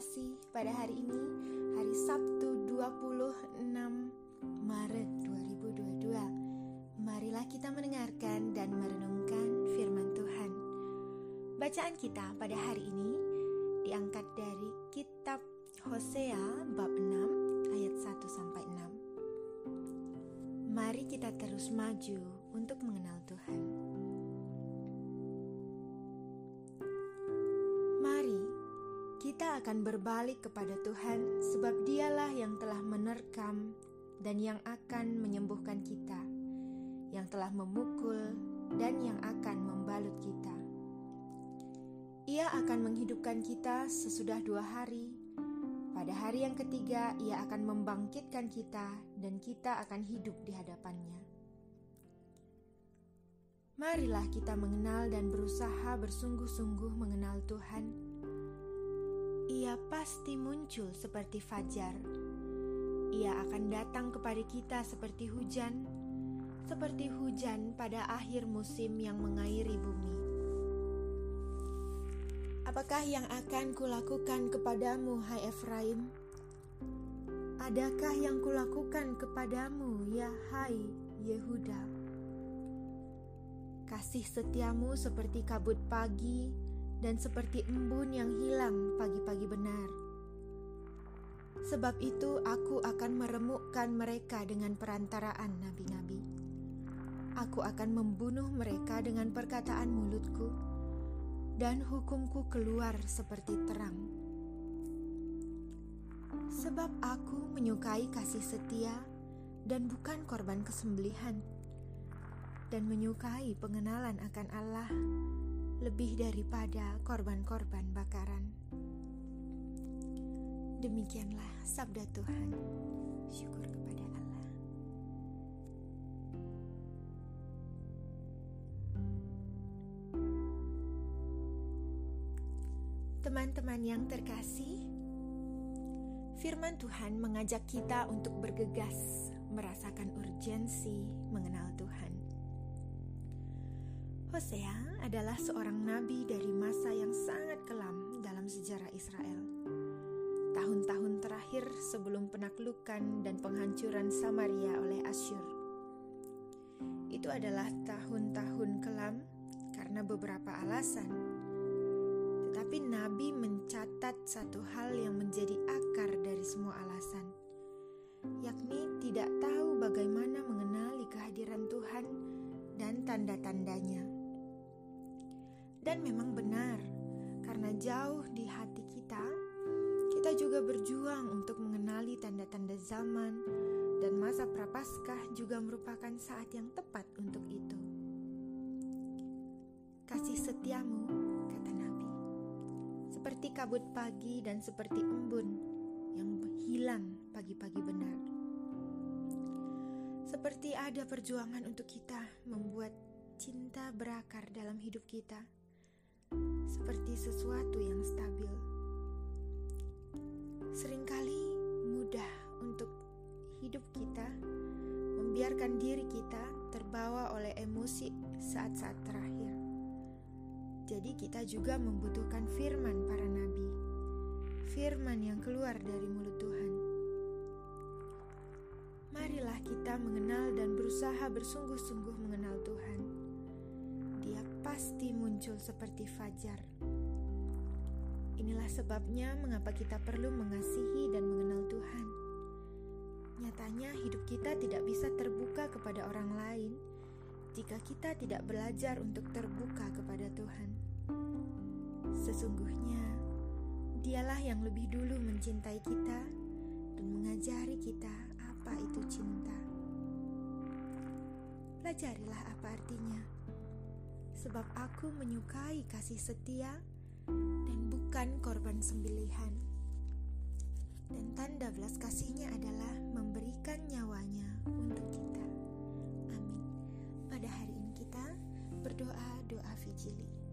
terkasih, pada hari ini, hari Sabtu 26 Maret 2022, marilah kita mendengarkan dan merenungkan firman Tuhan. Bacaan kita pada hari ini diangkat dari kitab Hosea bab 6 ayat 1 sampai 6. Mari kita terus maju untuk mengenal Tuhan. Akan berbalik kepada Tuhan, sebab Dialah yang telah menerkam dan yang akan menyembuhkan kita, yang telah memukul dan yang akan membalut kita. Ia akan menghidupkan kita sesudah dua hari. Pada hari yang ketiga, Ia akan membangkitkan kita, dan kita akan hidup di hadapannya. Marilah kita mengenal dan berusaha bersungguh-sungguh mengenal Tuhan ia pasti muncul seperti fajar. Ia akan datang kepada kita seperti hujan, seperti hujan pada akhir musim yang mengairi bumi. Apakah yang akan kulakukan kepadamu, hai Efraim? Adakah yang kulakukan kepadamu, ya hai Yehuda? Kasih setiamu seperti kabut pagi, dan seperti embun yang hilang pagi-pagi benar. Sebab itu aku akan meremukkan mereka dengan perantaraan nabi-nabi. Aku akan membunuh mereka dengan perkataan mulutku, dan hukumku keluar seperti terang. Sebab aku menyukai kasih setia dan bukan korban kesembelihan, dan menyukai pengenalan akan Allah lebih daripada korban-korban bakaran. Demikianlah sabda Tuhan. Syukur kepada Allah. Teman-teman yang terkasih, firman Tuhan mengajak kita untuk bergegas merasakan urgensi mengenal Tuhan. Hosea adalah seorang nabi dari masa yang sangat kelam dalam sejarah Israel. Tahun-tahun terakhir sebelum penaklukan dan penghancuran Samaria oleh Asyur. Itu adalah tahun-tahun kelam karena beberapa alasan. Tetapi nabi mencatat satu hal yang menjadi akar dari semua alasan, yakni tidak tahu bagaimana mengenali kehadiran Tuhan dan tanda-tandanya. Dan memang benar, karena jauh di hati kita, kita juga berjuang untuk mengenali tanda-tanda zaman dan masa prapaskah juga merupakan saat yang tepat untuk itu. Kasih setiamu, kata Nabi, seperti kabut pagi dan seperti embun yang hilang pagi-pagi benar. Seperti ada perjuangan untuk kita membuat cinta berakar dalam hidup kita seperti sesuatu yang stabil. Seringkali mudah untuk hidup kita membiarkan diri kita terbawa oleh emosi saat-saat terakhir. Jadi kita juga membutuhkan firman para nabi. Firman yang keluar dari mulut Tuhan. Marilah kita mengenal dan berusaha bersungguh-sungguh pasti muncul seperti fajar. Inilah sebabnya mengapa kita perlu mengasihi dan mengenal Tuhan. Nyatanya, hidup kita tidak bisa terbuka kepada orang lain jika kita tidak belajar untuk terbuka kepada Tuhan. Sesungguhnya, Dialah yang lebih dulu mencintai kita dan mengajari kita apa itu cinta. Pelajarilah apa artinya sebab aku menyukai kasih setia dan bukan korban sembelihan. Dan tanda belas kasihnya adalah memberikan nyawanya untuk kita. Amin. Pada hari ini kita berdoa doa Fijili.